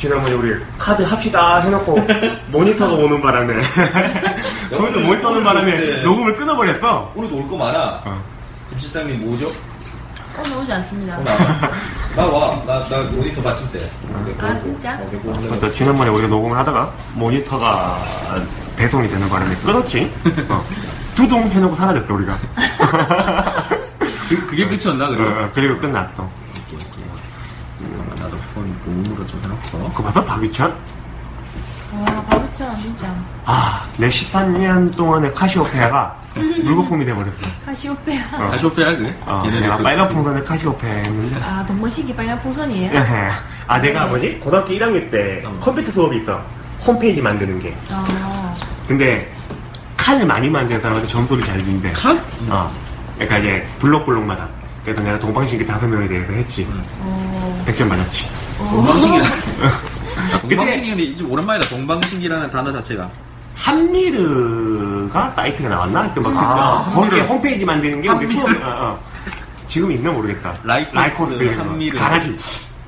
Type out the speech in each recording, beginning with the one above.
지난번에 우리 카드 합시다 해놓고 모니터가 오는 바람에 컴퓨터 모니터 오는 바람에 네. 녹음을 끊어버렸어. 오늘도 올 거 많아. 어. 김 실장님 뭐죠? 오늘 오지 않습니다. 어, 나 와. 나, 나 모니터 받침대. 아, 진짜? 어, 오늘 맞다. 지난번에 우리가 녹음을 하다가 모니터가 배송이 되는 바람에 끊었지. 어. 두둥 해놓고 사라졌어 우리가. 그, 그게 끝이었나, 그리고? 어, 어, 그리고 끝났어. 나도 폰 공으로 좀 해놓고. 그거 봤어? 박유찬? 와, 바보처럼 진짜. 아, 내 14년 동안의 카시오페아가 물거품이 돼버렸어. 카시오페아. 어. 다시오페아, 그게? 어, 걔네들 내가 그- 빨간 풍선의 카시오페아 했는데. 아, 동머시기 빨간 풍선이에요? 아, 내가 뭐지? 고등학교 1학년 때 어. 컴퓨터 수업이 있어. 홈페이지 만드는 게. 어. 근데 칸을 많이 만드는 사람한테 점수를 잘 준대. 칸? 어. 그러니까 이제 블록블록마다. 그래서 내가 동방신기 다섯 명에 대해서 했지. 어. 100점 맞았지. 동방신기라. 근데 동방신기 근데 좀 오랜만이다. 동방신기라는 단어 자체가. 한미르가 사이트가 나왔나? 하여튼 막 아, 그때 거기에. 홈페이지 만드는 게 우리 한미르. 수업, 어, 어. 지금 있나 모르겠다. 라이코스, 거. 한미르. 강아지.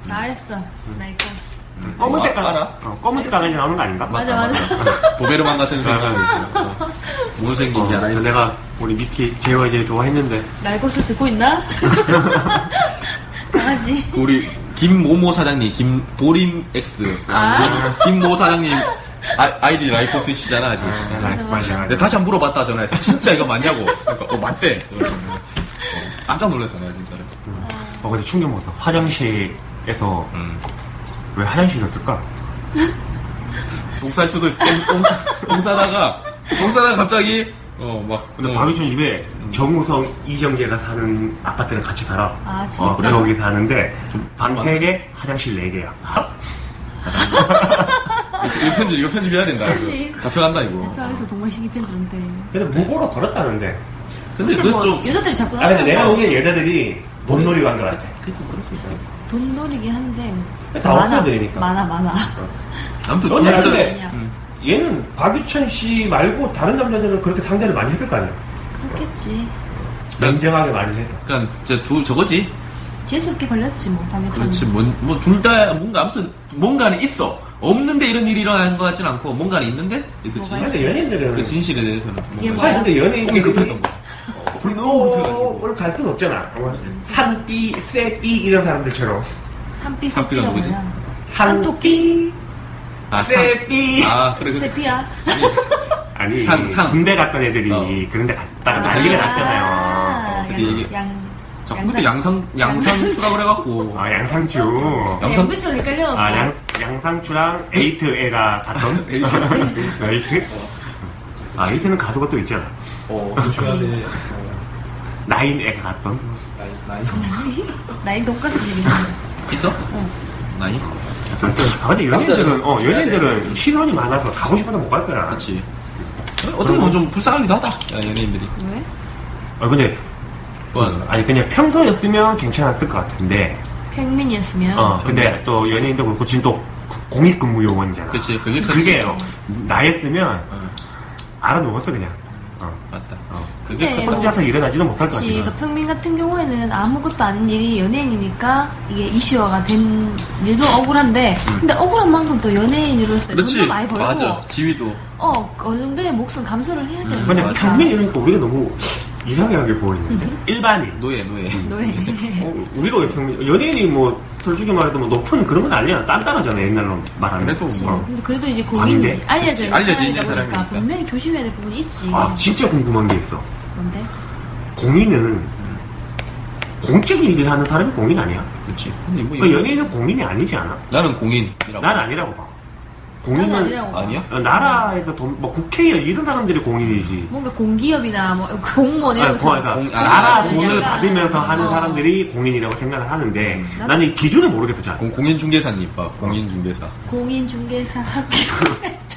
잘했어. 라이코스. 검은색 아, 강아지. 알아? 어, 검은색 강아지 나오는 거 아닌가? 맞아, 맞아. 도베르만 같은 생각이 뭘 생긴 게 어, 하나 있어. 내가 우리 미키 제와 이제 좋아했는데 라이코스 듣고 있나? 강아지. 우리 김모모 사장님, 김보림 X. 아. 김모 사장님 아, 아이디 라이코 쓰시잖아 아직. 아, 맞아, 맞아. 맞아. 내가 다시 한 번 물어봤다 전화해서 진짜 이거 맞냐고. 그러니까 어 맞대. 어, 깜짝 놀랐다 내가 진짜로. 어, 근데 충격 먹었어. 화장실에서 음. 왜 화장실이었을까? 똥쌀 수도 있어. 똥, 똥, 똥 싸다가 똥 싸다가 갑자기 어 막 근데 박유천 집에 정우성, 이정재가 사는 아파트랑 같이 살아. 아, 진짜? 어, 그래 거기 사는데 방좀 3개, 화장실 4개야. 이거 편집 이거 편집해야 된다. 이거. 그치. 잡혀간다 이거. 대표에서 동머시기 팬들한테. 근데 무고로 걸었다는데. 근데 근데 뭐, 좀 여자들이 자꾸 아, 근데 내가 보기엔 여자들이 돈놀이 간것 같아. 그게 좀 그럴 수 있어. 돈 노리긴 한데. 다 많아. 업자들이니까. 많아, 많아. 아무튼 어, 근데 아니야. 음. 얘는 박유천 씨 말고 다른 남자들은 그렇게 상대를 많이 했을 거 아니야? 그렇겠지. 냉정하게 말을 해서. 그러니까 이제 두 저거지. 재수 없게 걸렸지, 뭐, 방해천. 그렇지. 뭐둘 다 뭔가 아무튼 뭔가는 있어. 없는데 이런 일이 일어나는 것 같진 않고 뭔가는 있는데 그 진, 근데 연예인들은 그 진실에 대해서는 뭔가? 아니 근데 연예인들이 급했던 거. 불이 너무 급해가지고. 뭘갈 수는 없잖아. 산삐, 쎄삐 이런 사람들처럼. 산삐, 산삐가 누구지? 산토끼, 아, 산- 쎄삐. 아 그래 그래. 세피야? 아니 상, 상. 군대 갔던 애들이 어. 그런데 갔다가 난리가 났잖아요. 근데 양, 이게 양, 자꾸부터 양상 양상추라 그래갖고. 아 양상추. 양상- 양배추랑 헷갈려. 아 양, 양상추랑 에이트 애가 갔던 에이트. 에이트. 아 에이트는 가수가 또 있잖아. 어 조심해야 나인 애가 갔던. 나이 나이 독가스지. 있어? 응. 나이? 아 근데 연예인들은 어 연예인들은 시선이 많아서 가고 싶어도 못 갈 거야. 그렇지. 어떻게 보면 좀 불쌍하기도 하다. 야, 연예인들이. 왜? 아 근데 그건 아니 그냥 평소였으면 괜찮았을 것 같은데. 평민이었으면. 어 근데 또 연예인도 그렇고 지금 또 공익근무 요원이잖아. 그치, 그게 그게 어, 나였으면 어, 알아누웠어 그냥. 어. 맞다. 어. 그게 네. 컸다. 혼자서 일어나지도 못할 것 그치. 같아. 그러니까 평민 같은 경우에는 아무것도 아닌 일이 연예인이니까 이게 이슈화가 된 일도 억울한데, 근데 억울한 만큼 또 연예인으로서. 돈도 많이 벌고, 맞아. 지위도. 어, 어느 정도의 몫은 감수를 해야 되는 근데 거니까. 평민 이러니까 우리가 너무 이상하게 보이는데 일반인. 노예, 노예. 노예. 어, 우리가 왜 평민? 연예인이 뭐 솔직히 말해도 뭐 높은 그런 건 아니야. 단단하잖아 옛날로 말하면. 그래도. 뭐. 근데 그래도 이제 광대? 공인이지. 알려져. 있는 알려져 있는 사람이니까. 분명히 조심해야 될 부분이 있지. 아 진짜 궁금한 게 있어. 뭔데? 공인은 공적인 일을 하는 사람이 공인 아니야? 그치. 근데 뭐, 그 연예인은 공인이 아니지 않아? 나는 공인이라고. 난 아니라고 봐. 공인은 아니라고 봐. 아니야? 어, 나라에서 돈, 뭐 국회의원 이런 사람들이 공인이지. 뭔가 공기업이나 뭐 공무원 이런 아니, 거 그러니까 공- 아, 나라 공인 돈을 약간, 받으면서 하는 어. 사람들이 공인이라고 생각을 하는데 음. 나는 이 기준을 모르겠어 잘. 공, 공인중개사님 봐. 공인중개사. 공인중개사 학교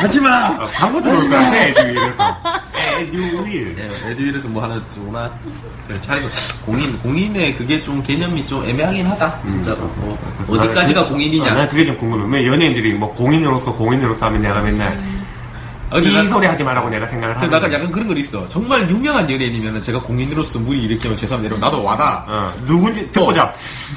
하지마! 어, 광고 들어올 것 같아 이래서. 에듀윌. 예, 에듀윌에서 뭐 하나 주나? 그래, 차에서 공인, 공인의 그게 좀 개념이 좀 애매하긴 하다. 진짜로. 뭐, 어디까지가 공인이냐? 난 그게 좀 궁금해. 왜 연예인들이 뭐 공인으로서 공인으로서 하면 내가 맨날 아, 이 나- 소리 하지 말라고 내가 생각을 하는 약간, 약간 그런 거 있어. 정말 유명한 연예인이면 제가 공인으로서 물이 일으키면 죄송합니다. 이러면 나도 와다. 어, 누군지 듣고자.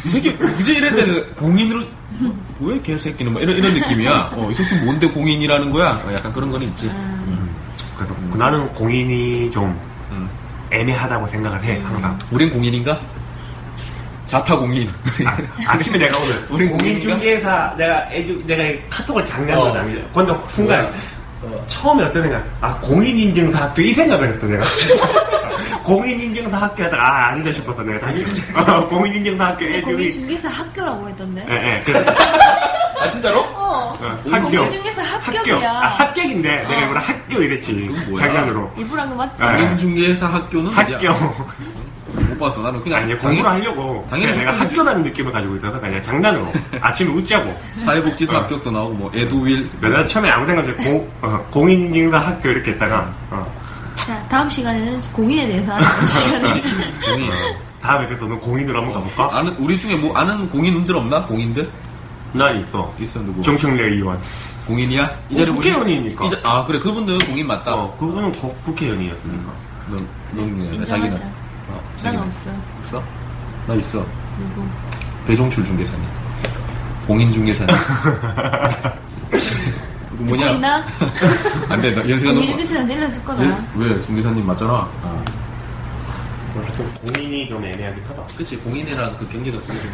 이 새끼 뭐지 이랬는데 공인으로 뭐, 뭐야 개새끼는 뭐 이런, 이런 느낌이야. 어, 이 새끼 뭔데 공인이라는 거야? 어, 약간 그런 거는 있지. 음. 그래서 나는 공인이 좀 음. 애매하다고 생각을 해 항상. 우린 공인인가? 자타 공인. 아 침에 내가 오늘 우리 공인? 중개사 내가 애주 내가 카톡을 장난으로 어. 남겨. 근데 순간 뭐야? 처음에 어떤 생각? 아 공인인증서 학교 이 생각을 했어 내가. 공인인증서 학교 하다가 아 아니다 싶어서 내가 다시 어, 공인인증서 학교 근데 애주 공인 중개사 학교라고 했던데. 예 예 그래서 아 진짜로? 어. 어, 공인 중개사 학교 합격이야. 아 합격인데 내가 어. 일부러 학교 이랬지 뭐야? 장난으로 일부러 한거 맞지? 네. 공인중개사 학교는 학교 어디야? 못 봤어. 나는 그냥 아니 당연- 공부를 하려고 당연히 그냥 내가 학교지. 학교라는 느낌을 가지고 있어서 그냥 장난으로 아침에 웃자고 사회복지사 어. 합격도 나오고 뭐 에두윌 내가 처음에 아무 생각 없이 공, 어, 공인인증서 학교 이렇게 했다가 어, 자, 다음 시간에는 공인에 대해서 하는 시간을. 공인. 다음 에피소드는 공인으로 한번 가볼까? 아는 우리 중에 뭐 아는 공인들 없나? 공인들 난 있어 있어 누구? 정청래 의원 공인이야? 이 자리 우리- 국회의원이니까. 이 자- 아 그래 그분들 공인 맞다. 어, 그분은 고- 국회의원이었으니까 넌, 넌 인정하자. 자기는 어, 난 자기는 없어. 없어? 나 있어. 누구? 배종출 중개사님. 공인 중개사님. 이거 듣고 있나? 안 돼, 나 연세가 너무. 일비처럼 내려줄 거다. 왜? 왜? 중개사님 맞잖아. 어. 좀 공인이 좀 애매하긴 하다 그치, 공인이랑 그 경계가 어떻게 좀.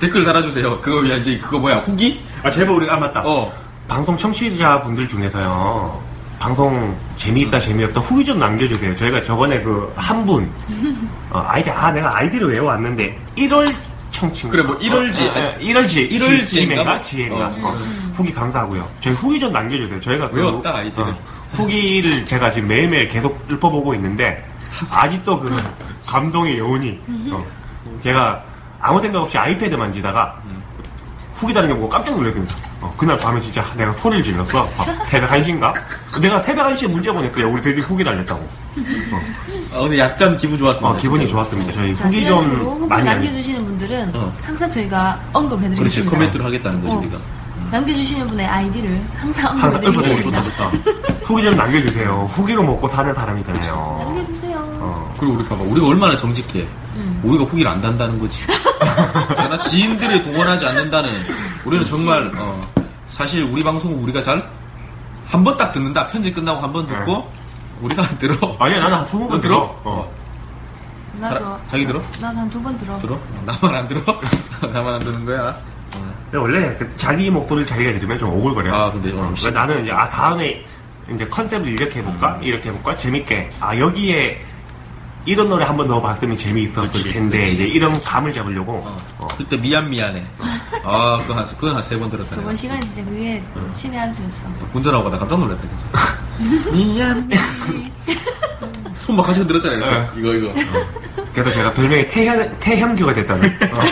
댓글 달아주세요. 그거, 야, 이제 그거 뭐야, 후기? 아 제발 우리 아 맞다 어. 방송 청취자분들 중에서요 방송 재미있다 재미없다 후기 좀 남겨주세요 저희가 저번에 그 한분 어, 아이디 아 내가 아이디를 외워왔는데 1월 청취 그래, 뭐 1월지. 1월지 1월 지인가 지인가? 지인가 어, 어, 후기 감사하고요 저희 후기 좀 남겨주세요 저희가 그, 외웠다, 아이디를. 후기를 제가 지금 매일매일 계속 읊어보고 있는데 아직도 그 감동의 여운이 어, 제가 아무 생각 없이 아이패드 만지다가 음. 후기 다는 게 보고 깜짝 놀랐거든요. 어, 그날 밤에 진짜 내가 소리를 질렀어. 아, 새벽 1시인가? 내가 새벽 1시에 문자 보냈더니 우리 드디어 후기 달렸다고. 어, 아, 오늘 약간 기분 좋았습니다. 어, 기분이 진짜로. 좋았습니다. 저희 자, 후기 이런 식으로 좀 후기 많이 남겨주시는 분들은 어. 항상 저희가 그렇지, 언급해드리겠습니다. 코멘트를 하겠다는 거지, 어. 우리가. 남겨주시는 분의 아이디를 항상 항상 어, 언급해드리겠습니다. 좋다, 좋다. 후기 좀 남겨주세요. 후기로 먹고 사는 사람이잖아요. 남겨주세요. 어. 그리고 우리 봐봐, 우리가 얼마나 정직해. 음. 우리가 후기를 안 단다는 거지. 제가 지인들이 동원하지 않는다는. 우리는 정말 어, 사실 우리 방송은 우리가 잘 한 번 딱 듣는다. 편집 끝나고 한 번 듣고 우리가 안 들어. 아니야, 나는 한 20번 너 들어. 들어? 어. 나도 사- 자기 들어? 난 한 두 번 들어. 들어? 어, 나만 안 들어? 나만 안 듣는 거야. 어. 근데 원래 그 자기 목소리를 자기가 들으면 좀 오글거려. 아, 근데 오늘 그러니까 나는 이제, 아, 다음에 이제 컨셉을 이렇게 해볼까? 음. 이렇게 해볼까? 재밌게. 아, 여기에 이런 노래 한번 넣어봤으면 재미있었을 그치, 텐데, 그치. 이제 이런 감을 잡으려고. 어. 어. 그때 미안 미안해. 아, 그거 한, 그건 한 세 번 들었다. 저번. 시간에 진짜 그게 신의 한 수였어. 운전하고 가다 깜짝 놀랐다, 진짜. 미안. 손막 가지고 들었잖아, 이렇게. 이거, 이거. 그래서 제가 별명이 태현, 태현규가 됐다는. 어.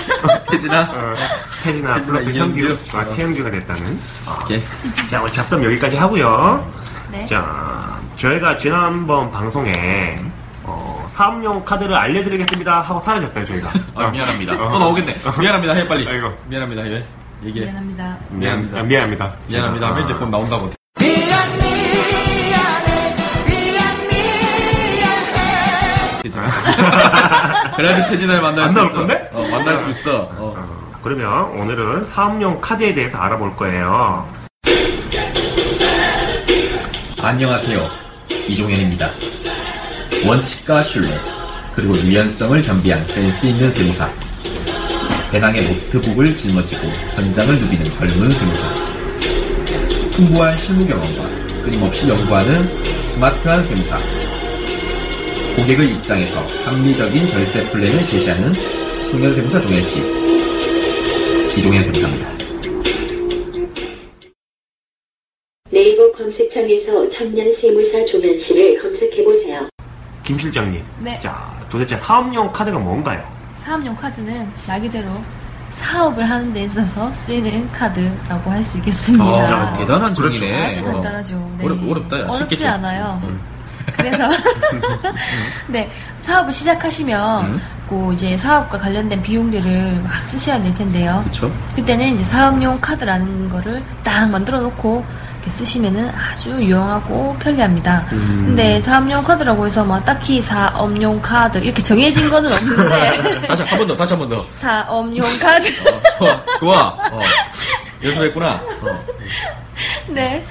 혜진아. 어, 태진아 플러스. 현규, 아, 어. 태현규가 됐다는. 어. 오케이. 자, 오늘 잡담 여기까지 하고요. 네. 자, 저희가 지난번 방송에 어, 사업용 카드를 알려드리겠습니다 하고 사라졌어요, 저희가. 아, 어. 미안합니다. 어. 또 나오겠네. 미안합니다. 해, 빨리. 아이고. 미안합니다. 해. 얘기해. 미안합니다. 미안, 아, 미안합니다. 미안합니다. 하면 이제 곧 나온다고. 그래도 태진아를 만날 안 수 나올 있어. 건데? 어, 만날 수 있어. 어. 어, 그러면 오늘은 사업용 카드에 대해서 알아볼 거예요. 안녕하세요. 이종현입니다. 원칙과 신뢰, 그리고 유연성을 겸비한 센스 있는 세무사. 배낭에 노트북을 짊어지고 현장을 누비는 젊은 세무사. 풍부한 실무 경험과 끊임없이 연구하는 스마트한 세무사. 고객의 입장에서 합리적인 절세 플랜을 제시하는 청년 세무사 종현 씨. 이종현 세무사입니다. 네이버 검색창에서 청년 세무사 종현 씨를 검색해보세요. 김 실장님. 네. 자, 도대체 사업용 카드가 뭔가요? 사업용 카드는 말 그대로 사업을 하는 데 있어서 쓰이는 카드라고 할 수 있겠습니다. 아, 자, 대단한 그렇죠. 종이네. 아주 어. 간단하죠. 네. 어렵, 어렵다. 야. 어렵지 쉽겠죠? 않아요. 음. 그래서 네 사업을 시작하시면 음. 그 이제 사업과 관련된 비용들을 막 쓰셔야 될 텐데요. 그쵸? 그때는 이제 사업용 카드라는 거를 딱 만들어 놓고 이렇게 쓰시면은 아주 유용하고 편리합니다. 음. 근데 사업용 카드라고 해서 뭐 딱히 사업용 카드 이렇게 정해진 거는 없는데 다시 한 번 더, 다시 한 번 더. 사업용 카드 어, 좋아, 좋아. 어. 연습했구나. 어. 네.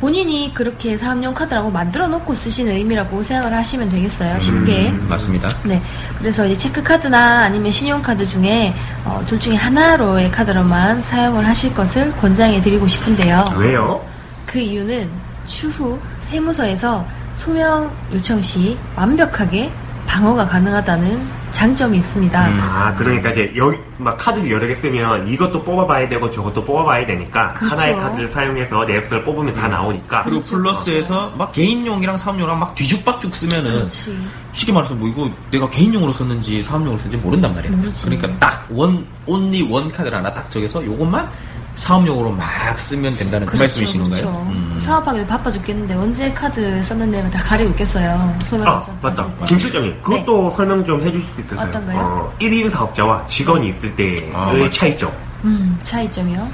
본인이 그렇게 사업용 카드라고 만들어 놓고 쓰시는 의미라고 생각을 하시면 되겠어요. 쉽게. 음, 맞습니다. 네. 그래서 이제 체크카드나 아니면 신용카드 중에 어, 둘 중에 하나로의 카드로만 사용을 하실 것을 권장해 드리고 싶은데요. 왜요? 그 이유는 추후 세무서에서 소명 요청 시 완벽하게 방어가 가능하다는 장점이 있습니다. 음. 아, 그러니까 이제 여기 막 카드를 여러 개 쓰면 이것도 뽑아봐야 되고 저것도 뽑아봐야 되니까 그렇죠. 하나의 카드를 사용해서 내역서를 뽑으면 다 나오니까 그리고 그렇죠. 플러스에서 막 개인용이랑 사업용이랑 막 뒤죽박죽 쓰면은 그렇지. 쉽게 말해서 뭐 이거 내가 개인용으로 썼는지 사업용으로 썼는지 모른단 말이야. 모르지. 그러니까 딱 원, 온리 원 카드를 하나 딱 정해서 요것만 사업용으로 막 쓰면 된다는 그 말씀이신 건가요? 그렇죠. 음. 사업하기도 바빠 죽겠는데 언제 카드 썼는데는 다 가리고 있겠어요. 아, 맞다. 김 실장님, 그것도 설명 좀 해주실 수 있을까요? 어떤가요? 어, 1인 사업자와 직원이 있을 때의 아, 맞다. 차이점. 음, 차이점이요?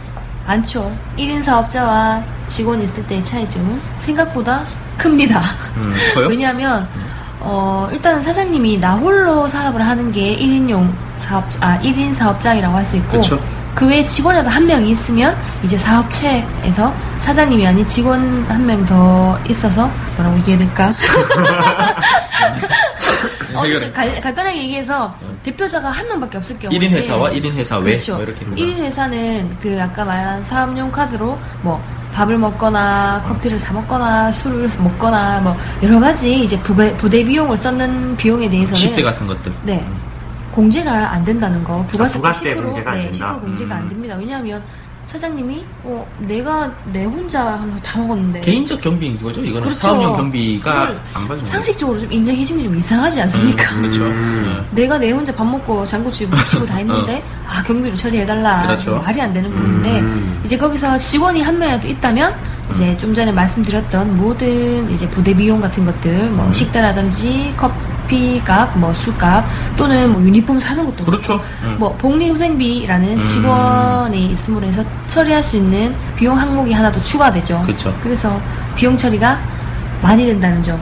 많죠. 1인 사업자와 직원 있을 때의 차이점은 생각보다 큽니다. 음, 커요? 왜냐하면 어, 일단은 사장님이 나 홀로 사업을 하는 게 1인용 사업, 아, 1인 사업장이라고 할 수 있고 그쵸. 그 외에 직원이라도 한 명 있으면 이제 사업체에서 사장님이 아닌 직원 한 명 더 있어서 뭐라고 얘기해야 될까? 어쨌든 갈- 간단하게 얘기해서 대표자가 한 명밖에 없을 경우에 1인 회사와 1인 회사 외 그렇죠. 뭐 이렇게 1인 회사는 그 아까 말한 사업용 카드로 뭐 밥을 먹거나 커피를 사 먹거나 술을 먹거나 뭐 여러 가지 이제 부대, 부대 비용을 썼는 비용에 대해서는 10대 같은 것들. 네. 공제가 안 된다는 거. 부가세 아, 부가세 10% 공제가 안 네, 된다? 10% 공제가 음. 안 됩니다. 왜냐하면 사장님이 어 내가 내 혼자 하면서 다 먹었는데 개인적 경비인 거죠? 이거는 그렇죠. 사업용 경비가 안 봐주는 상식적으로 좀 인정해 주는 게 좀 이상하지 않습니까? 음, 그렇죠. 음. 내가 내 혼자 밥 먹고 장구 치고 물 치고 다 했는데 아 경비로 처리해 달라 어. 그렇죠. 말이 안 되는 부분인데 음. 이제 거기서 직원이 한 명이라도 있다면 이제 좀 전에 말씀드렸던 모든 이제 부대 비용 같은 것들 뭐 음. 식대라든지 커피값 뭐 술값 또는 뭐 유니폼 사는 것도 그렇죠. 음. 뭐 복리후생비라는 음. 직원이 있음으로 해서 처리할 수 있는 비용 항목이 하나 더 추가되죠. 그렇죠. 그래서 비용 처리가 많이 된다는 점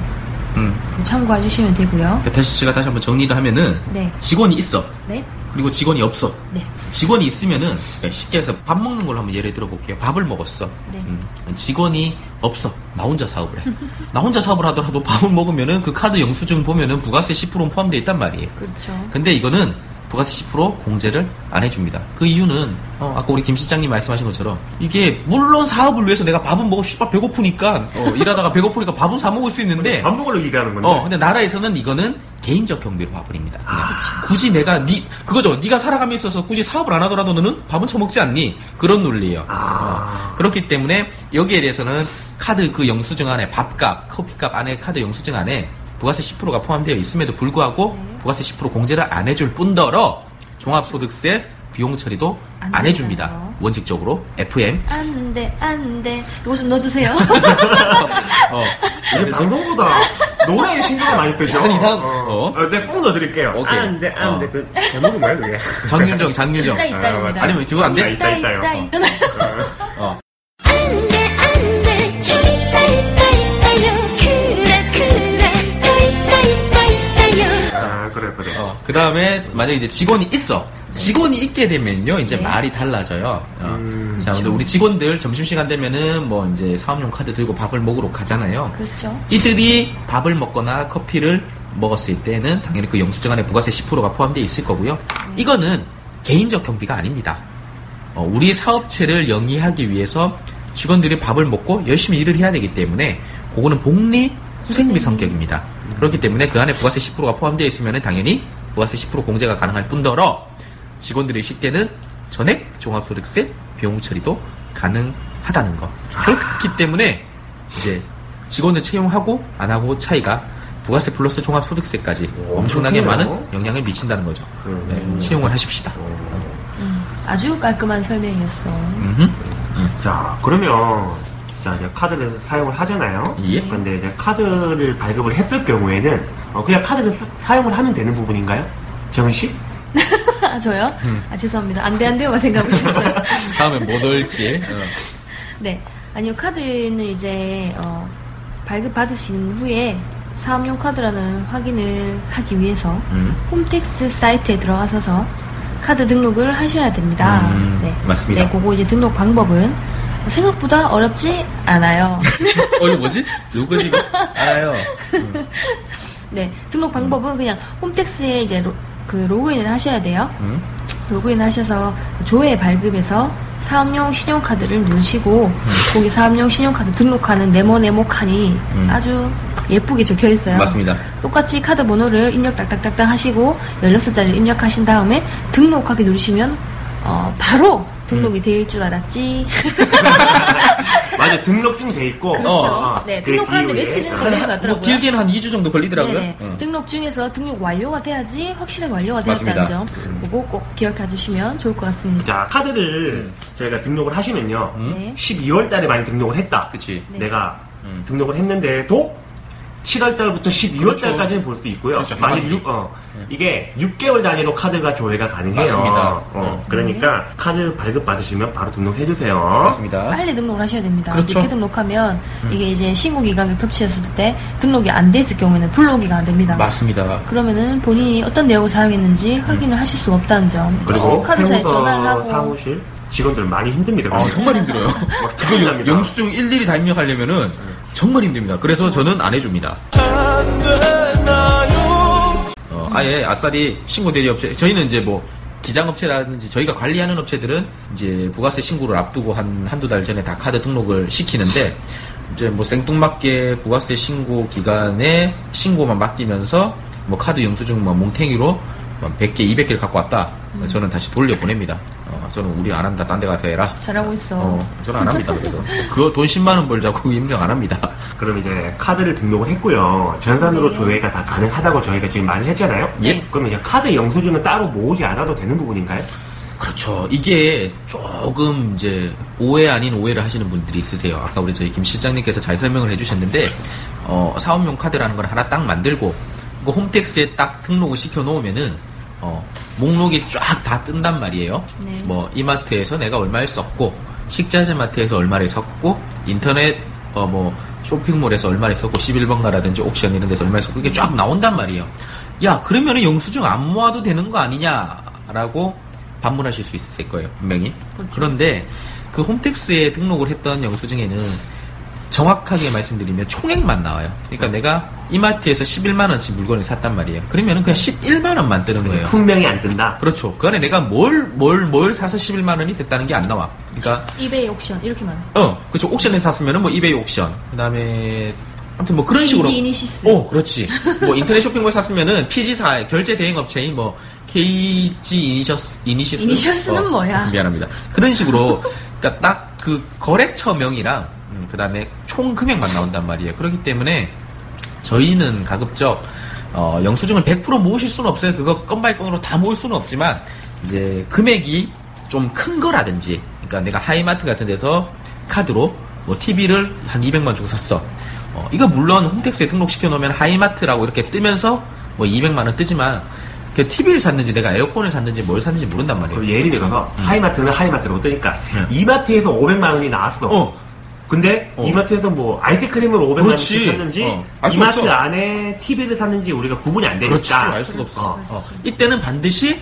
음. 참고해 주시면 되고요. 다시 제가 다시 한번 정리를 하면은 네, 직원이 있어. 네, 그리고 직원이 없어. 네. 직원이 있으면은 쉽게 해서 밥 먹는 걸로 한번 예를 들어 볼게요. 밥을 먹었어. 네. 음, 직원이 없어. 나 혼자 사업을 해. 나 혼자 사업을 하더라도 밥을 먹으면은 그 카드 영수증 보면은 부가세 10%는 포함되어 있단 말이에요. 그렇죠. 근데 이거는 부가세 10% 공제를 안 해줍니다. 그 이유는 어, 아까 우리 김 실장님 말씀하신 것처럼 이게 물론 사업을 위해서 내가 밥은 먹어 씨발 배고프니까 어, 일하다가 배고프니까 밥은 사 먹을 수 있는데 밥 먹으러 일하는 건데. 어, 근데 나라에서는 이거는 개인적 경비로 봐버립니다. 그냥 아. 굳이 내가 니 그거죠. 네가 살아감에 있어서 굳이 사업을 안 하더라도 너는 밥은 처먹지 않니? 그런 논리예요. 아. 어, 그렇기 때문에 여기에 대해서는 카드 그 영수증 안에 밥값, 커피값 안에 카드 영수증 안에 부가세 10%가 포함되어 있음에도 불구하고 네. 부가세 10% 공제를 안 해줄 뿐더러 종합소득세 비용 처리도 안 안 해줍니다. 원칙적으로 FM. 안 돼, 안 돼. 이거 좀 넣어주세요. 어, 이게 방송보다 노래에 신경을 많이 쓰죠. 약간 이상- 어. 어. 어, 내가 꼭 넣어드릴게요. 오케이. 안 돼, 안 돼. 어. 그, 제목이 뭐야, 그게? 장윤정, 장윤정. 있다, 있다, 아, 있다. 아니면 지금 안 돼? 있다, 있다요. 있다, 그 다음에 만약에 이제 직원이 있어. 직원이 있게 되면요, 이제 네. 말이 달라져요. 어. 음, 자, 근데 우리 직원들 점심시간 되면은 뭐 이제 사업용 카드 들고 밥을 먹으러 가잖아요. 그렇죠. 이들이 밥을 먹거나 커피를 먹었을 때는 당연히 그 영수증 안에 부가세 10%가 포함되어 있을 거고요. 이거는 개인적 경비가 아닙니다. 어, 우리 사업체를 영위하기 위해서 직원들이 밥을 먹고 열심히 일을 해야 되기 때문에 그거는 복리 후생비 성격입니다. 그렇기 때문에 그 안에 부가세 10%가 포함되어 있으면 당연히 부가세 10% 공제가 가능할 뿐더러 직원들이 쉴 때는 전액 종합소득세 비용 처리도 가능하다는 거. 그렇기 때문에 이제 직원을 채용하고 안 하고 차이가 부가세 플러스 종합소득세까지 오, 엄청나게. 많은 영향을 미친다는 거죠. 음. 네, 채용을 하십시다. 음, 아주 깔끔한 설명이었어. 음흠. 자, 그러면, 자, 이제 카드를 사용을 하잖아요. 예. 근데 이제 카드를 발급을 했을 경우에는, 어, 그냥 카드를 쓰- 사용을 하면 되는 부분인가요? 정은 씨? 아, 저요? 음. 아, 죄송합니다. 안 돼, 안 돼요만 생각하고 있었어요. 다음에 뭐 넣을지. 어. 네. 아니요, 카드는 이제, 어, 발급 받으신 후에 사업용 카드라는 확인을 하기 위해서 음. 홈택스 사이트에 들어가셔서 카드 등록을 하셔야 됩니다. 음, 네. 맞습니다. 네, 그거 이제 등록 방법은 생각보다 어렵지 않아요. 어, 이거 뭐지? 누구지? 알아요. 음. 네, 등록 방법은 그냥 홈택스에 이제 로, 그 로그인을 하셔야 돼요. 음. 로그인 하셔서 조회 발급에서 사업용 신용카드를 누르시고 거기 사업용 신용카드 등록하는 네모 네모 칸이 음. 아주 예쁘게 적혀 있어요. 맞습니다. 똑같이 카드 번호를 입력 딱딱딱딱 하시고 16자리를 입력하신 다음에 등록하기 누르시면 어, 바로 등록이 될줄 알았지. 맞아 등록증 돼 있고. 그렇죠. 어, 네, 그 등록하는데 이후에. 며칠은 걸리는 것 같더라고요. 뭐 길게는 한 2주 정도 걸리더라고요. 네네. 어. 등록 중에서 등록 완료가 돼야지 확실하게 완료가. 되었다는 점 그거 꼭 기억해 주시면 좋을 것 같습니다. 자 카드를 음. 저희가 등록을 하시면요. 음. 네. 12월 달에 많이 등록을 했다. 그치. 네. 내가 음. 등록을 했는데도 7월 달부터 12월 그렇죠. 달까지는 볼 수도 있고요. 그렇죠. 만약 하반기. 육- 어, 이게 6개월 단위로 카드가 조회가 가능해요. 맞습니다. 어, 음. 그러니까 카드 발급 받으시면 바로 등록해 주세요. 맞습니다. 빨리 등록을 하셔야 됩니다. 그렇죠. 늦게 등록하면 음. 이게 이제 신고 기간과 겹치었을 때 등록이 안 됐을 경우에는 불록이가 안 됩니다. 맞습니다. 그러면은 본인이 어떤 내용을 사용했는지 확인을 하실 수가 없다는 점. 그리고 카드사에 세무서 전화를 하고 사무실 직원들 많이 힘듭니다. 아, 정말 힘들어요. 막 그거 영-. 영수증 일일이 다 입력하려면은 정말 힘듭니다. 그래서 저는 안 해줍니다. 어, 아예 아싸리 신고 대리 업체 저희는 이제 뭐 기장업체라든지 저희가 관리하는 업체들은 이제 부가세 신고를 앞두고 한 한두 달 전에 다 카드 등록을 시키는데 이제 뭐 생뚱맞게 부가세 신고 기간에 신고만 맡기면서 뭐 카드 영수증 뭐 몽탱이로 100개, 200개를 갖고 왔다. 저는 다시 돌려보냅니다. 어, 저는 우리 안 한다. 딴 데 가서 해라. 잘하고 있어. 어, 저는 안 합니다. 그래서 그거 돈 10만 원 벌자고 임명 안 합니다. 그럼 이제 카드를 등록을 했고요. 전산으로 네. 조회가 다 가능하다고 저희가 지금 많이 했잖아요. 예. 그럼 이제 카드 영수증은 따로 모으지 않아도 되는 부분인가요? 그렇죠. 이게 조금 이제 오해 아닌 오해를 하시는 분들이 있으세요. 아까 우리 저희 김 실장님께서 잘 설명을 해주셨는데 어, 사업용 카드라는 걸 하나 딱 만들고 그 홈택스에 딱 등록을 시켜 놓으면은 어, 목록이 쫙 다 뜬단 말이에요. 네. 뭐 이마트에서 내가 얼마를 썼고 식자재 마트에서 얼마를 썼고 인터넷 어 뭐 쇼핑몰에서 얼마를 썼고 11번가라든지 옥션 이런 데서 얼마를 썼고 이게 쫙 나온단 말이에요. 야 그러면은 영수증 안 모아도 되는 거 아니냐라고 반문하실 수 있을 거예요 분명히. 그렇죠. 그런데 그 홈택스에 등록을 했던 영수증에는 정확하게 말씀드리면 총액만 나와요. 그러니까 내가 이마트에서 11만 원치 물건을 샀단 말이에요. 그러면은 그냥 11만 원만 뜨는 거예요. 분명히 안 뜬다. 그렇죠. 그 안에 내가 뭘, 뭘, 뭘 사서 11만 원이 됐다는 게 안 나와. 그러니까, 이베이 옥션 이렇게만. 어, 그렇죠. 옥션에서 샀으면은 뭐 이베이 옥션. 그 다음에, 아무튼 뭐 그런 식으로. PG 이니시스. 어, 그렇지. 뭐 인터넷 쇼핑몰 샀으면은 PG사 결제 대행 업체인 뭐 KG 이니셔스, 이니시스. 이니셔스는 뭐야? 미안합니다. 그런 식으로, 그러니까 딱 그 거래처명이랑, 그 다음에 총 금액만 나온단 말이에요. 그렇기 때문에 저희는 가급적 어, 영수증을 100% 모으실 수는 없어요. 그거 건 by 건으로 다 모을 수는 없지만 이제 금액이 좀 큰 거라든지, 그러니까 내가 하이마트 같은 데서 카드로 뭐 TV를 한 200만 주고 샀어. 어, 이거 물론 홈택스에 등록시켜 놓으면 하이마트라고 이렇게 뜨면서 뭐 200만 원 뜨지만 그 TV를 샀는지 내가 에어컨을 샀는지 뭘 샀는지 모른단 말이에요. 예를 들어서 하이마트는 하이마트로 뜨니까 음. 네. 이마트에서 500만 원이 나왔어. 어. 근데 어. 이마트에서 뭐 아이스크림을 500만 그렇지. 원씩 샀는지 어. 알수 이마트 없어. 안에 TV를 샀는지 우리가 구분이 안 되니까. 그렇지 알 수가 없어. 어. 어. 이때는 반드시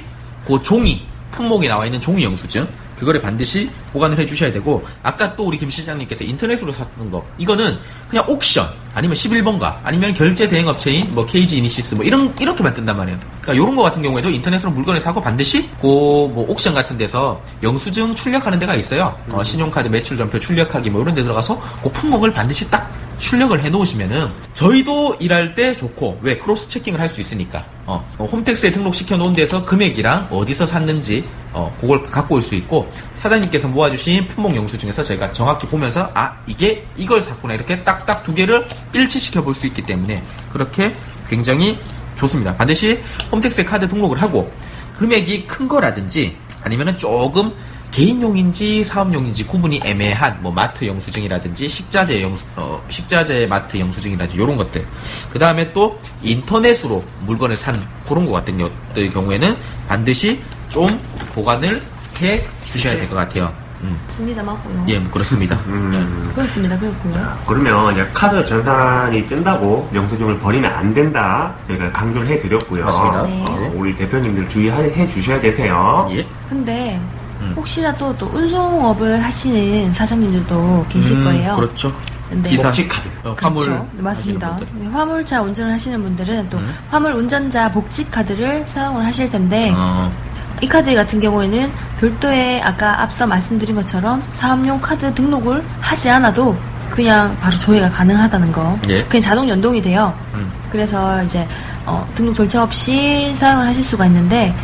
그 종이 품목에 나와 있는 종이 영수증 그거를 반드시 보관을 해주셔야 되고 아까 또 우리 김 시장님께서 인터넷으로 샀던 거 이거는 그냥 옥션 아니면 11번가 아니면 결제 대행 업체인 뭐 KG 이니시스 뭐 이런 이렇게만 뜬단 말이에요. 그러니까 이런 거 같은 경우에도 인터넷으로 물건을 사고 반드시 그뭐 옥션 같은 데서 영수증 출력하는 데가 있어요. 어, 신용카드 매출 전표 출력하기 뭐 이런 데 들어가서 그 품목을 반드시 딱 출력을 해 놓으시면은 저희도 일할 때 좋고 왜 cross checking을 할 수 있으니까 어, 어, 홈택스에 등록시켜 놓은 데서 금액이랑 어디서 샀는지 어, 그걸 갖고 올 수 있고 사장님께서 모아주신 품목 영수 증에서 저희가 정확히 보면서 아 이게 이걸 샀구나 이렇게 딱딱 두 개를 일치시켜 볼 수 있기 때문에 그렇게 굉장히 좋습니다. 반드시 홈택스에 카드 등록을 하고 금액이 큰 거라든지 아니면은 조금 개인용인지 사업용인지 구분이 애매한 뭐 마트 영수증이라든지 식자재 영수 어, 식자재 마트 영수증이라든지 이런 것들 그 다음에 또 인터넷으로 물건을 산 그런 것 같은 것들 경우에는 반드시 좀 보관을 해 주셔야 될 것 같아요. 음. 맞습니다, 맞고요. 예, 뭐 그렇습니다. 음. 그렇습니다, 그렇고요. 자, 그러면 이제 카드 전산이 뜬다고 영수증을 버리면 안 된다. 저희가 강조를 해드렸고요. 맞습니다. 네. 어, 우리 대표님들 주의해 주셔야 되세요. 예. 근데 음. 혹시라도 또 운송업을 하시는 사장님들도 계실 음, 거예요. 그렇죠. 근데 기사. 복지 카드. 어, 화물 그렇죠. 네, 맞습니다. 네, 화물차 운전을 하시는 분들은 또 음. 화물 운전자 복지 카드를 사용을 하실 텐데 어, 이 카드 같은 경우에는 별도의 아까 앞서 말씀드린 것처럼 사업용 카드 등록을 하지 않아도 그냥 바로 조회가 가능하다는 거. 예. 그냥 자동 연동이 돼요. 음. 그래서 이제 어, 등록 절차 없이 사용을 하실 수가 있는데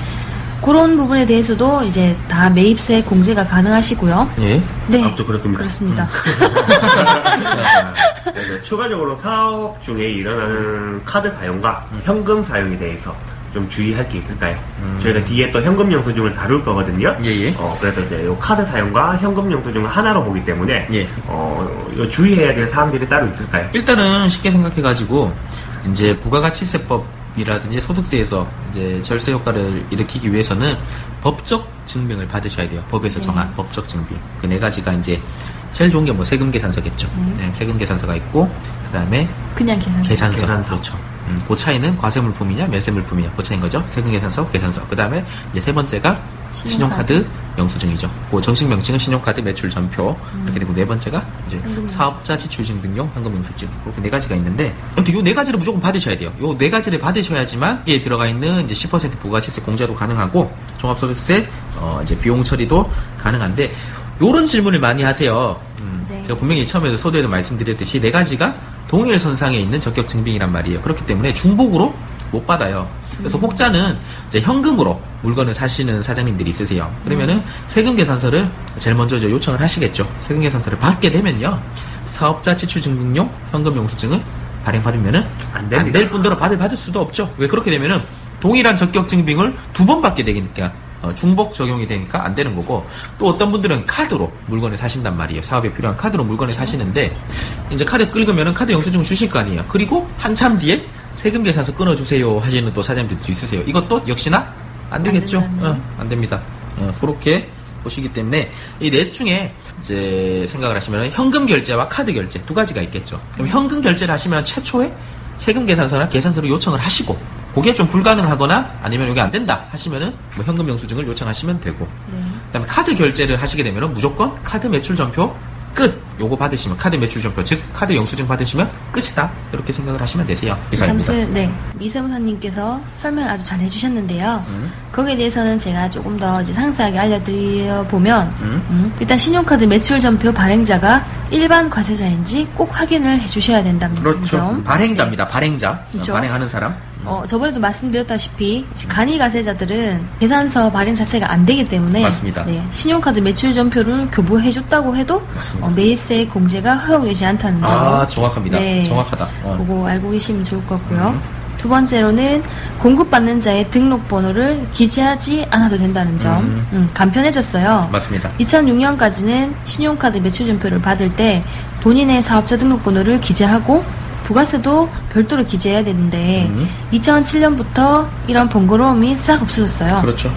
그런 부분에 대해서도 이제 다 매입세 공제가 가능하시고요. 예. 네. 아, 또 그렇습니다. 그렇습니다. 네, 추가적으로 사업 중에 일어나는 카드 사용과 현금 사용에 대해서 좀 주의할 게 있을까요? 음. 저희가 뒤에 또 현금 영수증을 다룰 거거든요. 예, 예. 어, 그래서 이제 요 카드 사용과 현금 영수증을 하나로 보기 때문에 예. 어, 요 주의해야 될 사항들이 따로 있을까요? 일단은 쉽게 생각해가지고 이제 부가가치세법 이라든지 소득세에서 이제 절세 효과를 일으키기 위해서는 법적 증빙을 받으셔야 돼요. 법에서 네. 정한 법적 증빙. 그 네 가지가 이제 제일 좋은 게 뭐 세금 계산서겠죠. 음. 네, 세금 계산서가 있고 그 다음에 그냥 계산. 계산서. 계산서. 그렇죠. 음, 그 차이는 과세물품이냐 면세물품이냐 그 차이인 거죠. 세금 계산서, 계산서. 그 다음에 이제 세 번째가 신용카드. 신용카드 영수증이죠. 그 정식 명칭은 신용카드 매출 전표 이렇게 되고 네 번째가 이제 현금. 사업자 지출 증빙용 현금 영수증 이렇게 네 가지가 있는데 아무튼 요 네 가지를 무조건 받으셔야 돼요. 요 네 가지를 받으셔야지만 이게 들어가 있는 이제 10% 부가세세 공제도 가능하고 종합소득세 어 이제 비용 처리도 가능한데 요런 질문을 많이 하세요. 음, 네. 제가 분명히 처음에도 서두에도 말씀드렸듯이 네 가지가 동일 선상에 있는 적격 증빙이란 말이에요. 그렇기 때문에 중복으로 못 받아요. 그래서 혹자는 이제 현금으로 물건을 사시는 사장님들이 있으세요. 그러면은 세금 계산서를 제일 먼저 이제 요청을 하시겠죠. 세금 계산서를 받게 되면요. 사업자 지출 증빙용 현금 영수증을 발행받으면은 안. 될 뿐더러 받을 받을 수도 없죠. 왜 그렇게 되면은 동일한 적격 증빙을 두 번 받게 되니까 어, 중복 적용이 되니까 안 되는 거고 또 어떤 분들은 카드로 물건을 사신단 말이에요. 사업에 필요한 카드로 물건을 사시는데 이제 카드 끌으면은 카드 영수증 주실 거 아니에요. 그리고 한참 뒤에 세금 계산서 끊어주세요 하시는 또 사장님들도 있으세요. 이것도 역시나 안 되겠죠. 안 어, 안 됩니다. 어, 그렇게 보시기 때문에 이 넷 중에 이제 생각을 하시면 현금 결제와 카드 결제 두 가지가 있겠죠. 그럼 현금 결제를 하시면 최초에 세금 계산서나 계산서를 요청을 하시고 그게 좀 불가능하거나 아니면 이게 안 된다 하시면은 뭐 현금 영수증을 요청하시면 되고 네. 그다음에 카드 결제를 하시게 되면은 무조건 카드 매출 전표 끝 요거 받으시면 카드 매출 전표 즉 카드 영수증 받으시면 끝이다 이렇게 생각을 하시면 되세요 이상입니다. 아무튼 네 미세무사님께서 설명 아주 잘 해주셨는데요. 음. 거기에 대해서는 제가 조금 더 이제 상세하게 알려드려 보면 음. 음, 일단 신용카드 매출 전표 발행자가 일반 과세자인지 꼭 확인을 해주셔야 된다는 그렇죠. 점. 발행자입니다. 발행자 어, 그렇죠. 발행하는 사람. 어, 저번에도 말씀드렸다시피 간이 가세자들은 계산서 발행 자체가 안 되기 때문에 맞습니다. 네, 신용카드 매출 전표를 교부해줬다고 해도 맞습니다. 어, 매입세 공제가 허용되지 않다는 점. 아 정확합니다. 네. 정확하다. 어. 보고 알고 계시면 좋을 것 같고요. 음. 두 번째로는 공급받는 자의 등록번호를 기재하지 않아도 된다는 점. 음. 음, 간편해졌어요. 맞습니다. 2006년까지는 신용카드 매출전표를 받을 때 본인의 사업자 등록번호를 기재하고 부가세도 별도로 기재해야 되는데 음. 2007년부터 이런 번거로움이 싹 없어졌어요. 그렇죠.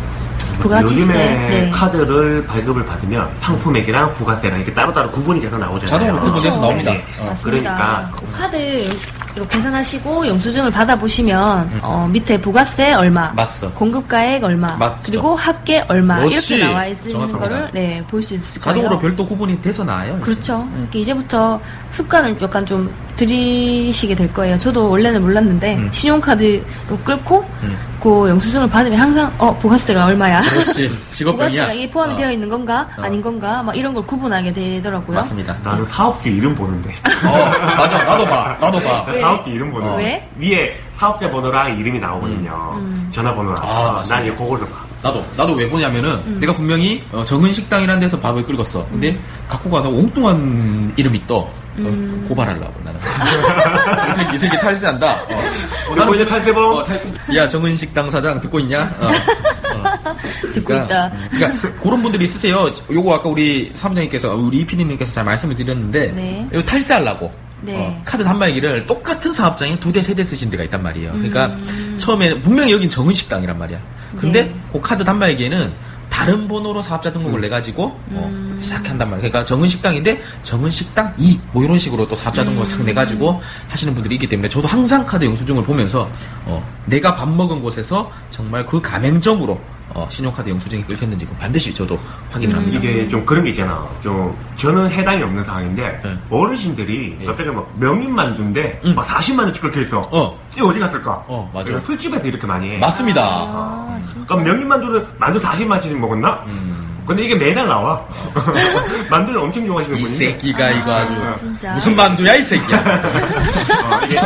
부가치세 요즘에 네. 카드를 발급을 받으면 상품액이랑 부가세랑 이렇게 따로따로 구분이 돼서 나오잖아요. 자동으로 구분돼서 그렇죠. 나옵니다. 네. 어. 맞습니다. 그러니까 그 카드 이렇게 계산하시고 영수증을 받아보시면 음. 어, 밑에 부가세 얼마, 맞어. 공급가액 얼마, 맞죠. 그리고 합계 얼마 그렇지. 이렇게 나와 있는 정확합니다. 거를 네, 볼 수 있을 거예요. 자동으로 별도 구분이 돼서 나와요. 이제. 그렇죠. 이렇게 이제부터 습관을 약간 좀 들이시게 될 거예요. 저도 원래는 몰랐는데 음. 신용카드로 끌고 음. 그 영수증을 받으면 항상 어 부가세가 얼마야? 그렇지. 직업병이야. 부가세가 이게 포함이 어. 되어 있는 건가 어. 아닌 건가 막 이런 걸 구분하게 되더라고요. 맞습니다. 나는 사업주 이름 보는데. 어, 맞아. 나도 봐. 나도 봐. 왜? 사업주 이름 보는 왜? 위에 사업자 번호랑 이름이 나오거든요. 음. 전화번호랑. 아, 맞습니다. 난 이제 그거를 봐. 나도 나도 왜 보냐면은 음. 내가 분명히 어, 정은 식당이라는 데서 밥을 끌었어. 근데 갖고 가다 엉뚱한 이름이 떠. 어, 음. 고발하려고 나는. 이 새끼 이 새끼 탈세한다. 어. 어, 듣고 있는 탈세범? 어, 탈- 야 정은 식당 사장 듣고 있냐? 어. 어. 듣고 그러니까, 있다. 음, 그러니까 그런 분들이 있으세요. 요거 아까 우리 사무장님께서 우리 이피디님께서 잘 말씀을 드렸는데 네. 이거 탈세하려고. 네. 어, 카드 단말기를 똑같은 사업장에 두 대, 세 대 쓰신 데가 있단 말이에요. 그러니까 음. 처음에 분명히 여긴 정은식당이란 말이야. 근데 네. 그 카드 단말기에는 다른 번호로 사업자 등록을 음. 내 가지고 음. 어, 싹 한단 말이에요. 그러니까 정은 식당인데 정은 식당 2 뭐 이런 식으로 또 사업자 등록을 싹 내 가지고 하시는 분들이 있기 때문에 저도 항상 카드 영수증을 보면서 어, 내가 밥 먹은 곳에서 정말 그 가맹점으로 어, 신용카드 영수증이 끊겼는지 반드시 저도 확인을 합니다. 이게 좀 그런 게 있잖아. 좀 저는 해당이 없는 상황인데 네. 어르신들이 예. 갑자기 막 명인 만두인데 음. 막 40만 원치 걸려 있어. 어. 어디 갔을까? 어, 맞아. 그러니까 술집에서 이렇게 많이 해. 맞습니다. 아, 진짜. 그럼 명인 만두를 만두 40만 원씩 먹었나? 음. 근데 이게 매달 나와. 만두를 엄청 좋아하시는 이 분이. 새끼가 이거 아주 아, 진짜. 무슨 만두야 이 새끼야. 어, 이게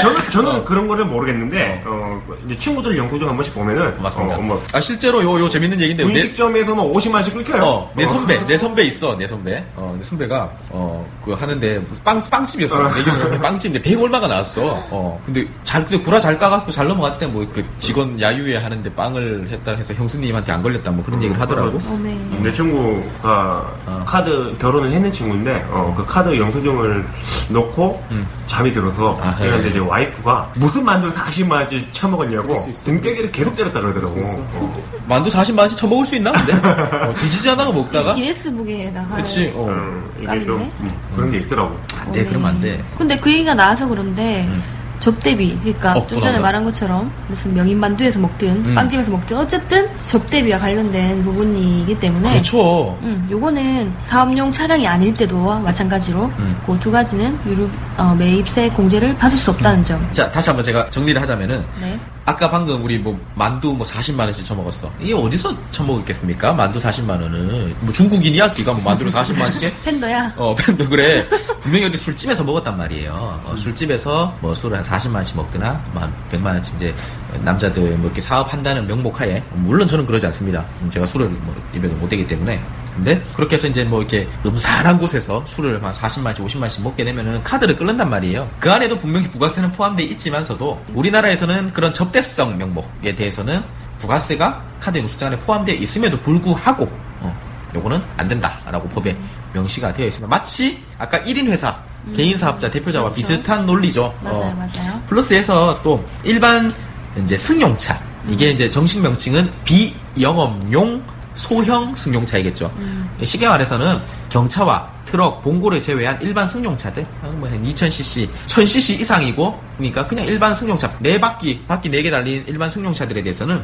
저는 저는 그런 거를 모르겠는데 어, 이제 친구들 영수증 한 번씩 보면은 맞습니다. 어, 뭐아 실제로 요 요 재밌는 얘기인데 내, 분식점에서 뭐 50만 원씩 끊겨요. 어, 내 선배, 내 선배 있어, 내 선배. 어, 내 선배가, 어, 그 하는데, 빵, 빵집이었어. 어. 내 빵집인데 100 얼마가 나왔어. 어, 근데 잘, 근데 구라 잘 까갖고 잘 넘어갔대. 뭐, 그 직원 야유회 하는데 빵을 했다 해서 형수님한테 안 걸렸다. 뭐 그런 얘기를 하더라고. 어메. 내 친구가 어. 카드 결혼을 했는 친구인데 어, 그 카드 영수증을 놓고 음. 잠이 들어서 아, 네. 그런데 이제 와이프가 무슨 만두를 40만 원치 처먹었냐고. 등깨기를 계속 때렸다 그러더라고. 어. 만두 40만 원씩 처먹을 수 있나, 근데? 어, 뒤지지 않아가 먹다가? 기네스북에 나가. 그치, 어. 음, 이게 깜인데? 좀 음, 그런 게 있더라고. 안 돼, 그러면 안 돼. 근데 그 얘기가 나와서 그런데 음. 접대비, 그러니까 어, 좀또 전에 나온다. 말한 것처럼 무슨 명인만두에서 먹든 음. 빵집에서 먹든 어쨌든 접대비와 관련된 부분이기 때문에 그렇죠. 음, 요거는 사업용 차량이 아닐 때도 마찬가지로 음. 그두 가지는 유류 어, 매입세 공제를 받을 수 없다는 점. 자, 다시 한번 제가 정리를 하자면은, 네. 아까 방금 우리 뭐 만두 뭐 40만 원씩 처먹었어. 이게 어디서 처먹었겠습니까? 만두 40만 원은 뭐 중국인이야? 기가 뭐 만두를 40만 원씩 해? 팬더야. 어, 팬도 그래. 분명히 어디 술집에서 먹었단 말이에요. 어, 술집에서 뭐 술을 한 40만 원씩 먹거나 뭐한 100만 원씩 이제 남자들 뭐 이렇게 사업한다는 명목하에 물론 저는 그러지 않습니다. 제가 술을 뭐 입에도 못 되기 때문에. 근데 그렇게 해서 이제 뭐 이렇게 음산한 곳에서 술을 한 40만 원씩 50만 원씩 먹게 되면은 카드를 끌는단 말이에요. 그 안에도 분명히 부가세는 포함되어 있지만서도 우리나라에서는 그런 접대성 명목에 대해서는 부가세가 카드 영수증 안에 포함되어 있음에도 불구하고 어, 요거는 안 된다라고 법에 명시가 되어 있습니다. 마치 아까 1인 회사 개인 사업자 대표자와 그렇죠. 비슷한 논리죠. 맞아요, 어, 맞아요. 플러스해서 또 일반 이제 승용차 이게 이제 정식 명칭은 비영업용 소형 승용차이겠죠. 음. 쉽게 말해서는 경차와 트럭, 봉고를 제외한 일반 승용차들, 뭐한 2000cc, 1000cc 이상이고, 그러니까 그냥 일반 승용차, 네 바퀴, 바퀴 네 개 달린 일반 승용차들에 대해서는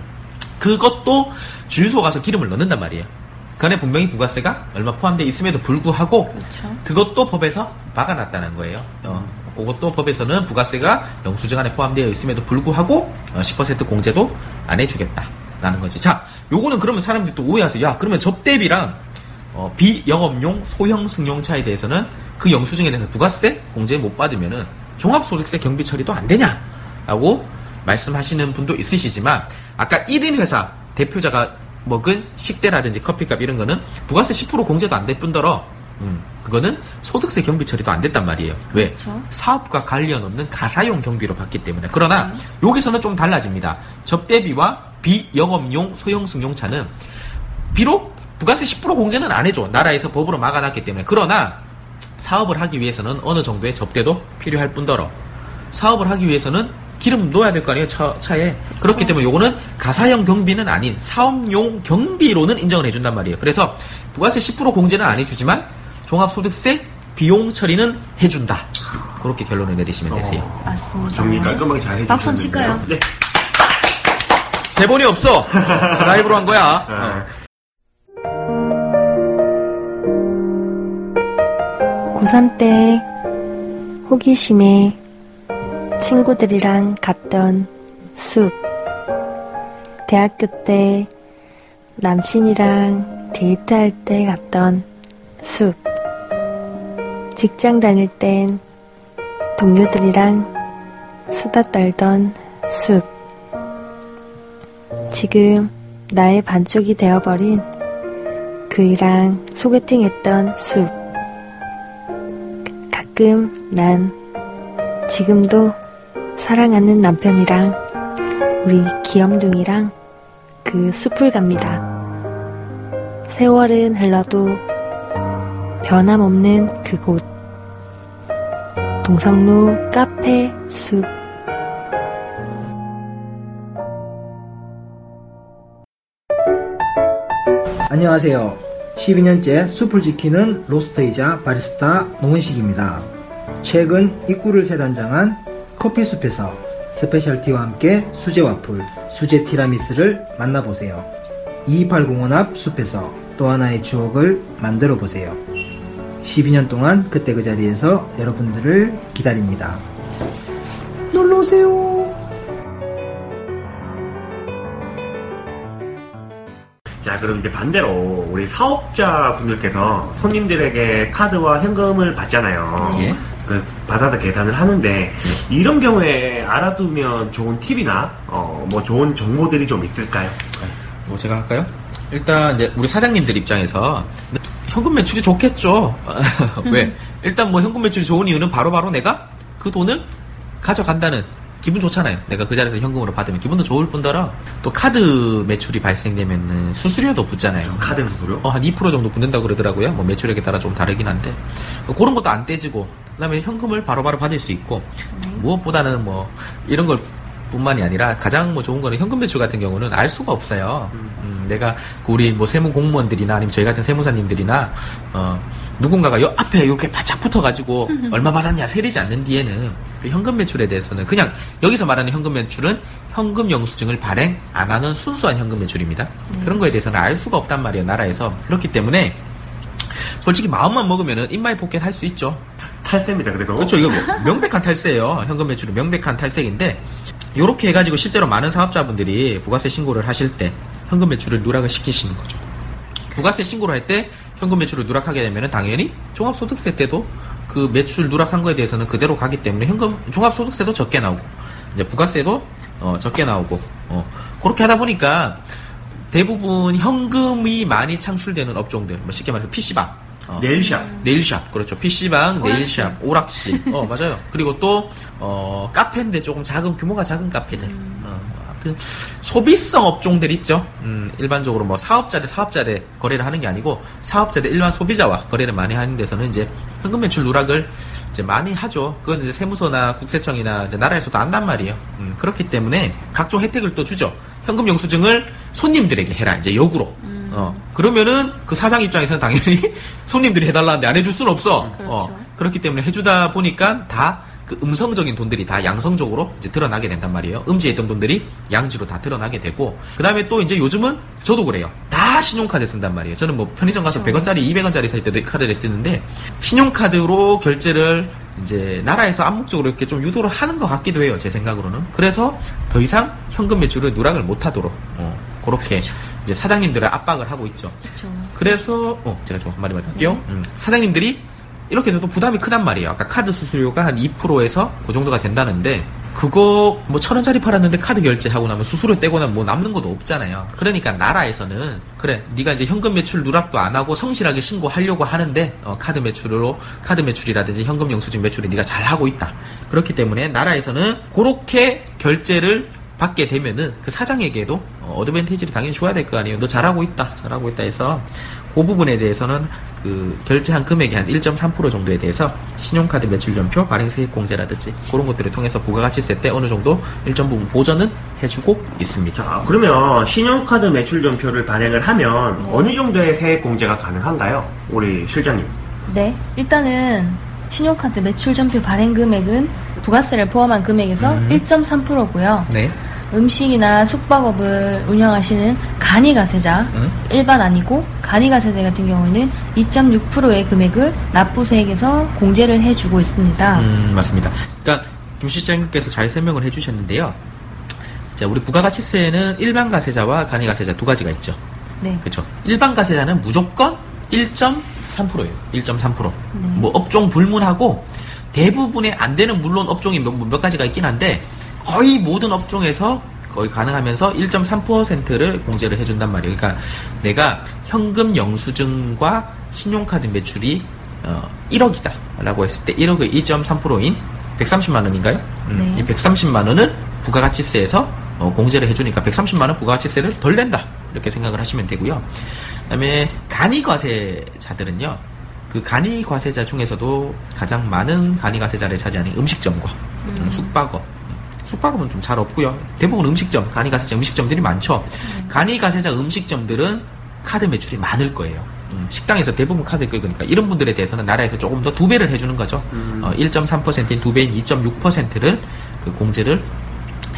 그것도 주유소 가서 기름을 넣는단 말이에요. 그 안에 분명히 부가세가 얼마 포함되어 있음에도 불구하고 그렇죠. 그것도 법에서 막아놨다는 거예요. 어, 그것도 법에서는 부가세가 영수증 안에 포함되어 있음에도 불구하고 어, 10% 공제도 안 해주겠다라는 거지. 자, 요거는 그러면 사람들이 또 오해하세요. 야, 그러면 접대비랑 어, 비영업용 소형 승용차에 대해서는 그 영수증에 대해서 부가세 공제 못 받으면은 종합소득세 경비 처리도 안 되냐라고 말씀하시는 분도 있으시지만 아까 1인 회사 대표자가 먹은 식대라든지 커피값 이런 거는 부가세 10% 공제도 안 될 뿐더러 음, 그거는 소득세 경비 처리도 안 됐단 말이에요. 왜? 그렇죠. 사업과 관련 없는 가사용 경비로 받기 때문에. 그러나 네. 여기서는 좀 달라집니다. 접대비와 비영업용 소형 승용차는 비록 부가세 10% 공제는 안 해줘. 나라에서 법으로 막아놨기 때문에. 그러나 사업을 하기 위해서는 어느 정도의 접대도 필요할 뿐더러 사업을 하기 위해서는 기름 넣어야 될 거 아니에요 차, 차에 그렇기 때문에 요거는 가사형 경비는 아닌 사업용 경비로는 인정을 해준단 말이에요 그래서 부가세 10% 공제는 안 해주지만 종합소득세 비용 처리는 해준다 그렇게 결론을 내리시면 되세요 맞습니다. 정리 깔끔하게 잘 해주셨는데요. 박수 한번 칠까요? 네. 대본이 없어 라이브로 한 거야 네. 어. 고3 때 호기심에 친구들이랑 갔던 숲. 대학교 때 남친이랑 데이트할 때 갔던 숲. 직장 다닐 땐 동료들이랑 수다 떨던 숲. 지금 나의 반쪽이 되어버린 그이랑 소개팅 했던 숲. 가끔 난 지금도 사랑하는 남편이랑 우리 귀염둥이랑 그 숲을 갑니다. 세월은 흘러도 변함없는 그곳. 동성로 카페 숲. 안녕하세요. 12년째 숲을 지키는 로스터이자 바리스타 노문식입니다. 최근 입구를 새단장한 커피숲에서 스페셜티와 함께 수제 와플, 수제 티라미스를 만나보세요. 2280원 앞 숲에서 또 하나의 추억을 만들어 보세요. 12년 동안 그때 그 자리에서 여러분들을 기다립니다. 놀러오세요. 자, 그럼 이제 반대로 우리 사업자 분들께서 손님들에게 카드와 현금을 받잖아요. 예. 그 받아서 계산을 하는데 이런 경우에 알아두면 좋은 팁이나 어, 뭐 좋은 정보들이 좀 있을까요? 뭐 제가 할까요? 일단 이제 우리 사장님들 입장에서 현금 매출이 좋겠죠. 왜? 일단 뭐 현금 매출이 좋은 이유는 바로바로 내가 그 돈을 가져간다는 기분 좋잖아요. 내가 그 자리에서 현금으로 받으면 기분도 좋을 뿐더러 또 카드 매출이 발생되면 수수료도 붙잖아요. 카드 수수료? 어, 한 2% 정도 붙는다고 그러더라고요. 뭐 매출액에 따라 좀 다르긴 한데. 그런 것도 안 떼지고, 그 다음에 현금을 바로바로 받을 수 있고, 무엇보다는 뭐, 이런 걸 뿐만이 아니라 가장 뭐 좋은 거는 현금 매출 같은 경우는 알 수가 없어요. 음, 내가 그 우리 뭐 세무 공무원들이나 아니면 저희 같은 세무사님들이나 어 누군가가 요 앞에 이렇게 바짝 붙어가지고 얼마 받았냐 세리지 않는 뒤에는 그 현금 매출에 대해서는 그냥 여기서 말하는 현금 매출은 현금 영수증을 발행 안 하는 순수한 현금 매출입니다. 그런 거에 대해서는 알 수가 없단 말이에요 나라에서 그렇기 때문에 솔직히 마음만 먹으면은 in my pocket 할 수 있죠. 탈세입니다, 그래도. 그렇죠. 이거 뭐 명백한 탈세예요. 현금 매출은 명백한 탈세인데 이렇게 해가지고 실제로 많은 사업자분들이 부가세 신고를 하실 때 현금 매출을 누락을 시키시는 거죠. 부가세 신고를 할 때 현금 매출을 누락하게 되면 당연히 종합소득세 때도 그 매출 누락한 거에 대해서는 그대로 가기 때문에 현금 종합소득세도 적게 나오고 이제 부가세도 어, 적게 나오고 어, 그렇게 하다 보니까 대부분 현금이 많이 창출되는 업종들 뭐 쉽게 말해서 PC방 어, 네일샵. 네일샵 그렇죠. PC방 네일샵 오락실. 어 맞아요. 그리고 또 어, 카페인데 조금 작은 규모가 작은 카페들. 어, 아무튼 소비성 업종들 있죠. 음, 일반적으로 뭐 사업자 대 사업자 대 거래를 하는 게 아니고 사업자 대 일반 소비자와 거래를 많이 하는 데서는 이제 현금 매출 누락을 이제 많이 하죠. 그건 이제 세무서나 국세청이나 이제 나라에서도 안단 말이에요. 음, 그렇기 때문에 각종 혜택을 또 주죠. 현금 영수증을 손님들에게 해라. 이제 역으로. 어, 그러면은 그 사장 입장에서는 당연히 손님들이 해달라는데 안 해줄 수는 없어. 그렇죠. 어, 그렇기 때문에 해주다 보니까 다 그 음성적인 돈들이 다 양성적으로 이제 드러나게 된단 말이에요. 음지에 있던 돈들이 양지로 다 드러나게 되고, 그 다음에 또 이제 요즘은 저도 그래요. 다 신용카드 쓴단 말이에요. 저는 뭐 편의점 가서 100원짜리, 200원짜리 살 때도 카드를 쓰는데, 신용카드로 결제를 이제 나라에서 암묵적으로 이렇게 좀 유도를 하는 것 같기도 해요. 제 생각으로는. 그래서 더 이상 현금 매출을 누락을 못 하도록, 어, 그렇게 이제 사장님들을 압박을 하고 있죠. 그렇죠. 그래서 어 제가 좀 한마디만 더 할게요. 음, 사장님들이 이렇게 돼도 부담이 크단 말이에요. 아까 카드 수수료가 한 2%에서 그 정도가 된다는데 그거 뭐 천 원짜리 팔았는데 카드 결제하고 나면 수수료 떼고 나면 뭐 남는 것도 없잖아요. 그러니까 나라에서는 그래 네가 이제 현금 매출 누락도 안 하고 성실하게 신고하려고 하는데 어, 카드 매출로 카드 매출이라든지 현금 영수증 매출이 네가 잘 하고 있다. 그렇기 때문에 나라에서는 그렇게 결제를 받게 되면은 그 사장에게도 어, 어드밴티지를 당연히 줘야 될 거 아니에요. 너 잘하고 있다, 잘하고 있다 해서 그 부분에 대해서는 그 결제한 금액의 한 1.3% 정도에 대해서 신용카드 매출 연표, 발행 세액 공제라든지 그런 것들을 통해서 부가가치세 때 어느 정도 일정 부분 보전은 해주고 있습니다. 자, 그러면 신용카드 매출전표를 발행을 하면 어느 정도의 세액 공제가 가능한가요? 우리 실장님. 네, 일단은 신용카드 매출 전표 발행 금액은 부가세를 포함한 금액에서 음. 1.3%고요. 네. 음식이나 숙박업을 운영하시는 간이가 세자, 음. 일반 아니고 간이가세자 같은 경우에는 2.6%의 금액을 납부세액에서 공제를 해주고 있습니다. 음, 맞습니다. 그러니까 김 실장님께서 잘 설명을 해주셨는데요. 자, 우리 부가가치세는 일반 가세자와 간이 가세자 두 가지가 있죠. 네. 그렇죠. 일반 가세자는 무조건 1.3%예요. 1.3%. 네. 뭐 업종 불문하고 대부분의 안 되는 물론 업종이 몇, 몇 가지가 있긴 한데 거의 모든 업종에서 거의 가능하면서 1.3%를 공제를 해준단 말이에요. 그러니까 내가 현금 영수증과 신용카드 매출이 어, 1억이다라고 했을 때 1억의 2.3%인 130만 원인가요? 음, 네. 이 130만 원은 부가가치세에서 어, 공제를 해주니까 130만 원 부가가치세를 덜 낸다 이렇게 생각을 하시면 되고요. 그다음에 간이 과세자들은요. 그 간이 과세자 중에서도 가장 많은 간이 과세자를 차지하는 음식점과 음, 숙박업 숙박업은 좀 잘 없고요. 대부분 음식점, 간이 가세자 음식점들이 많죠. 간이 가세자 음식점들은 카드 매출이 많을 거예요. 음, 식당에서 대부분 카드 끌으니까 이런 분들에 대해서는 나라에서 조금 더 두 배를 해주는 거죠. 음. 어, 1.3%인 두 배인 2.6%를 그 공제를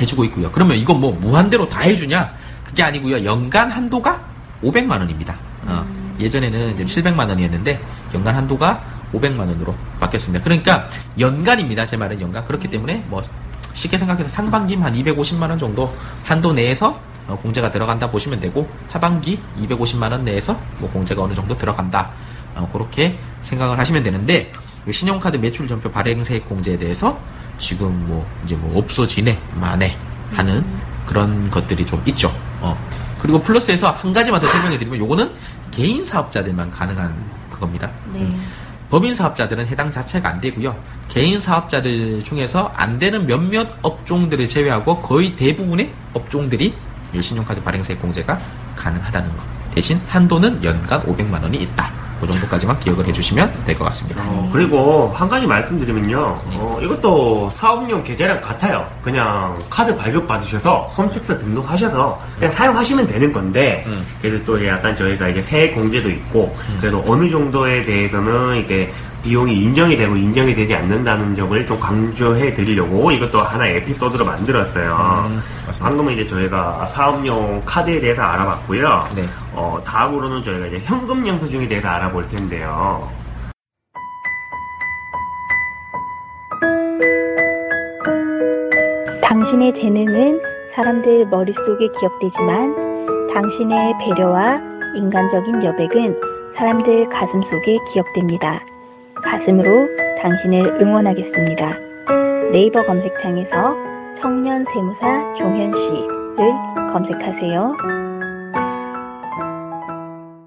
해주고 있고요. 그러면 이거 뭐 무한대로 다 해주냐? 그게 아니고요. 연간 한도가 500만 원입니다. 어, 예전에는 이제 700만 원이었는데 연간 한도가 500만 원으로 바뀌었습니다. 그러니까 연간입니다. 제 말은 연간. 그렇기 때문에 뭐 쉽게 생각해서 상반기면 한 250만 원 정도 한도 내에서 어, 공제가 들어간다 보시면 되고 하반기 250만 원 내에서 뭐 공제가 어느 정도 들어간다. 어, 그렇게 생각을 하시면 되는데 이 신용카드 매출 전표 발행세액 공제에 대해서 지금 뭐 이제 뭐 없어지네 만에 하는 그런 것들이 좀 있죠. 어. 그리고 플러스에서 한 가지만 더 설명해 드리면 요거는 개인 사업자들만 가능한 그겁니다. 네. 법인 사업자들은 해당 자체가 안 되고요. 개인 사업자들 중에서 안 되는 몇몇 업종들을 제외하고 거의 대부분의 업종들이 이 신용카드 발행세액 공제가 가능하다는 것. 대신 한도는 연간 500만 원이 있다. 그 정도까지만 기억을 해주시면 될 것 같습니다. 어, 그리고 한 가지 말씀드리면요. 네. 어, 이것도 사업용 계좌랑 같아요. 그냥 카드 발급 받으셔서 홈택스 등록하셔서 그냥 사용하시면 되는 건데, 음. 그래서 또 약간 저희가 이제 세액 공제도 있고, 그래도 어느 정도에 대해서는 이게 비용이 인정이 되고 인정이 되지 않는다는 점을 좀 강조해 드리려고 이것도 하나의 에피소드로 만들었어요. 음. 방금은 이제 저희가 사업용 카드에 대해서 알아봤고요. 네. 어, 다음으로는 저희가 이제 현금 영수증에 대해서 알아볼 텐데요. 당신의 재능은 사람들 머릿속에 기억되지만 당신의 배려와 인간적인 여백은 사람들 가슴 속에 기억됩니다. 가슴으로 당신을 응원하겠습니다. 네이버 검색창에서 청년 세무사 종현 씨를 검색하세요.